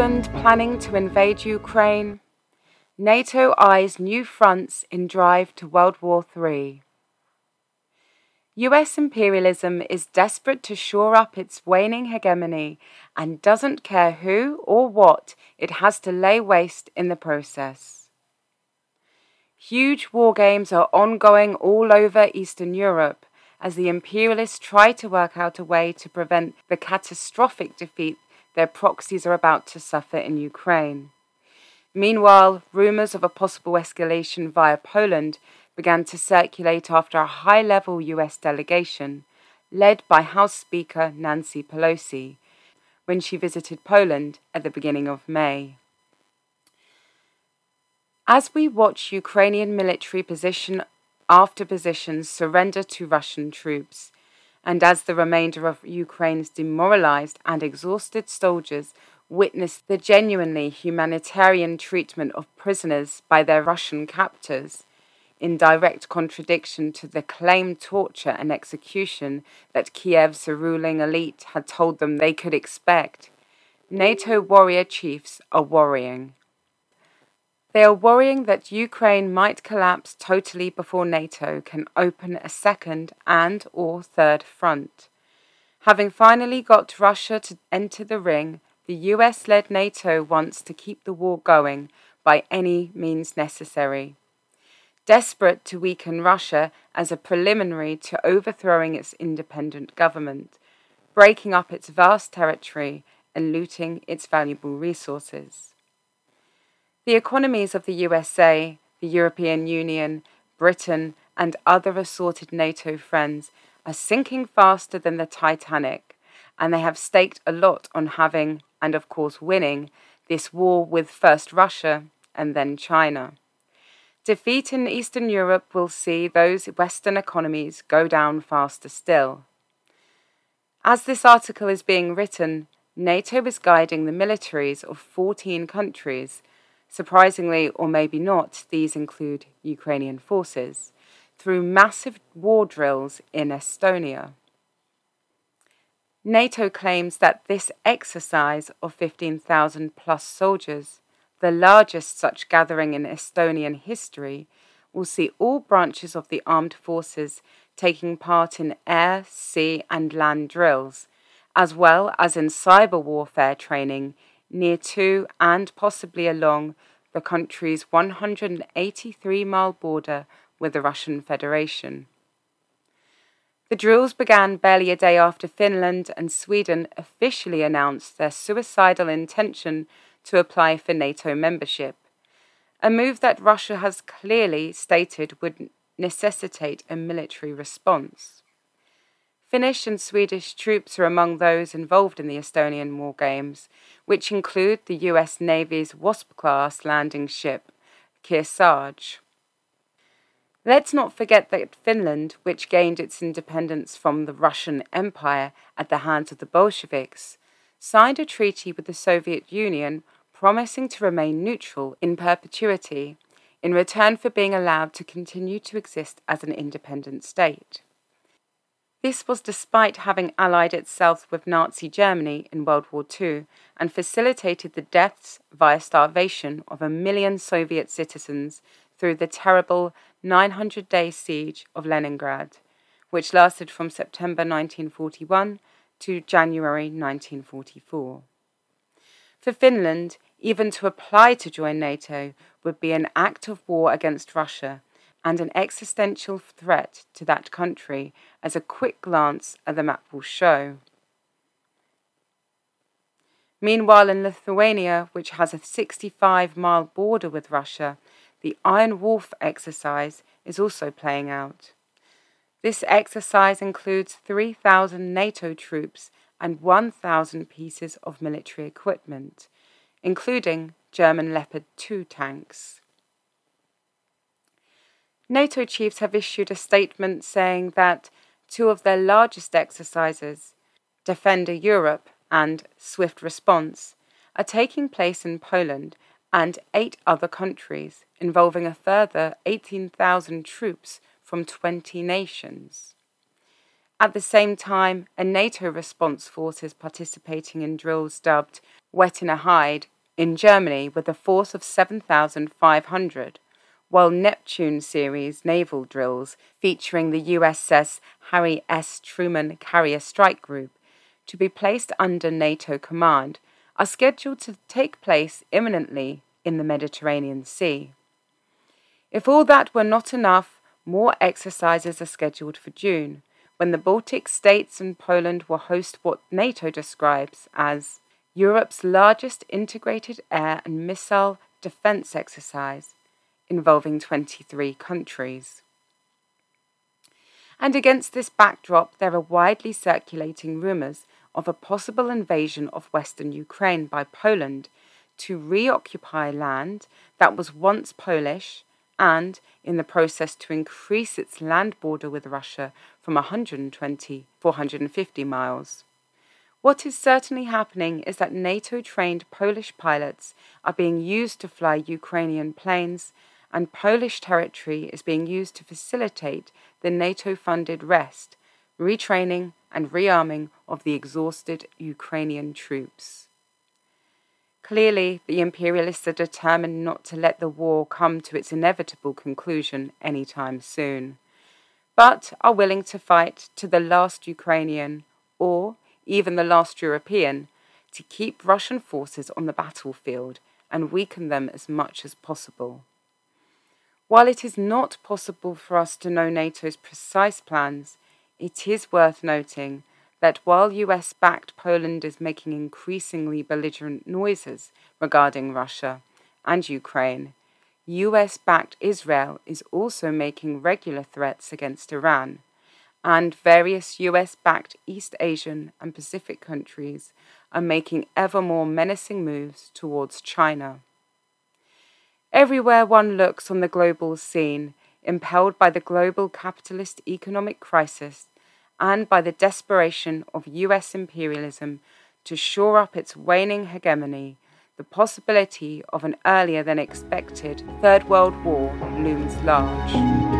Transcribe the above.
Poland planning to invade Ukraine? NATO eyes new fronts in drive to World War III. US imperialism is desperate to shore up its waning hegemony and doesn't care who or what it has to lay waste in the process. Huge war games are ongoing all over Eastern Europe as the imperialists try to work out a way to prevent the catastrophic defeat their proxies are about to suffer in Ukraine. Meanwhile, rumours of a possible escalation via Poland began to circulate after a high level US delegation, led by House Speaker Nancy Pelosi, when she visited Poland at the beginning of May. As we watch Ukrainian military position after position surrender to Russian troops, and as the remainder of Ukraine's demoralized and exhausted soldiers witness the genuinely humanitarian treatment of prisoners by their Russian captors, in direct contradiction to the claimed torture and execution that Kiev's ruling elite had told them they could expect, NATO warrior chiefs are worrying. They are worrying that Ukraine might collapse totally before NATO can open a second and or third front. Having finally got Russia to enter the ring, the US-led NATO wants to keep the war going by any means necessary. Desperate to weaken Russia as a preliminary to overthrowing its independent government, breaking up its vast territory and looting its valuable resources. The economies of the USA, the European Union, Britain, and other assorted NATO friends are sinking faster than the Titanic, and they have staked a lot on having, and of course winning, this war with first Russia and then China. Defeat in Eastern Europe will see those Western economies go down faster still. As this article is being written, NATO is guiding the militaries of 14 countries Surprisingly, or maybe not, these include Ukrainian forces, through massive war drills in Estonia. NATO claims that this exercise of 15,000 plus soldiers, the largest such gathering in Estonian history, will see all branches of the armed forces taking part in air, sea, and land drills, as well as in cyber warfare training near to and possibly along the country's 183 mile border with the Russian Federation. The drills began barely a day after Finland and Sweden officially announced their suicidal intention to apply for NATO membership, a move that Russia has clearly stated would necessitate a military response. Finnish and Swedish troops are among those involved in the Estonian War Games, which include the US Navy's Wasp class landing ship, Kearsarge. Let's not forget that Finland, which gained its independence from the Russian Empire at the hands of the Bolsheviks, signed a treaty with the Soviet Union promising to remain neutral in perpetuity in return for being allowed to continue to exist as an independent state. This was despite having allied itself with Nazi Germany in World War II and facilitated the deaths via starvation of a million Soviet citizens through the terrible 900 day siege of Leningrad, which lasted from September 1941 to January 1944. For Finland, even to apply to join NATO would be an act of war against Russia and an existential threat to that country, as a quick glance at the map will show. Meanwhile, in Lithuania, which has a 65 mile border with Russia, the Iron Wolf exercise is also playing out. This exercise includes 3,000 NATO troops and 1,000 pieces of military equipment, including German Leopard 2 tanks. NATO chiefs have issued a statement saying that two of their largest exercises, Defender Europe and Swift Response, are taking place in Poland and eight other countries, involving a further 18,000 troops from 20 nations. At the same time, a NATO response force is participating in drills dubbed Wettiner Heide, in Germany with a force of 7,500, while Neptune series naval drills featuring the USS Harry S. Truman Carrier Strike Group, to be placed under NATO command, are scheduled to take place imminently in the Mediterranean Sea. If all that were not enough, more exercises are scheduled for June, when the Baltic states and Poland will host what NATO describes as Europe's largest integrated air and missile defense exercise, involving 23 countries. And against this backdrop, there are widely circulating rumours of a possible invasion of western Ukraine by Poland to reoccupy land that was once Polish and, in the process, to increase its land border with Russia from 120 to 450 miles. What is certainly happening is that NATO trained Polish pilots are being used to fly Ukrainian planes, and Polish territory is being used to facilitate the NATO funded rest, retraining, and rearming of the exhausted Ukrainian troops. Clearly, the imperialists are determined not to let the war come to its inevitable conclusion any time soon, but are willing to fight to the last Ukrainian or even the last European, to keep Russian forces on the battlefield and weaken them as much as possible. While it is not possible for us to know NATO's precise plans, it is worth noting that while US backed Poland is making increasingly belligerent noises regarding Russia and Ukraine, US backed Israel is also making regular threats against Iran and various US backed East Asian and Pacific countries are making ever more menacing moves towards China. Everywhere one looks on the global scene, impelled by the global capitalist economic crisis and by the desperation of US imperialism to shore up its waning hegemony, the possibility of an earlier than expected Third World War looms large.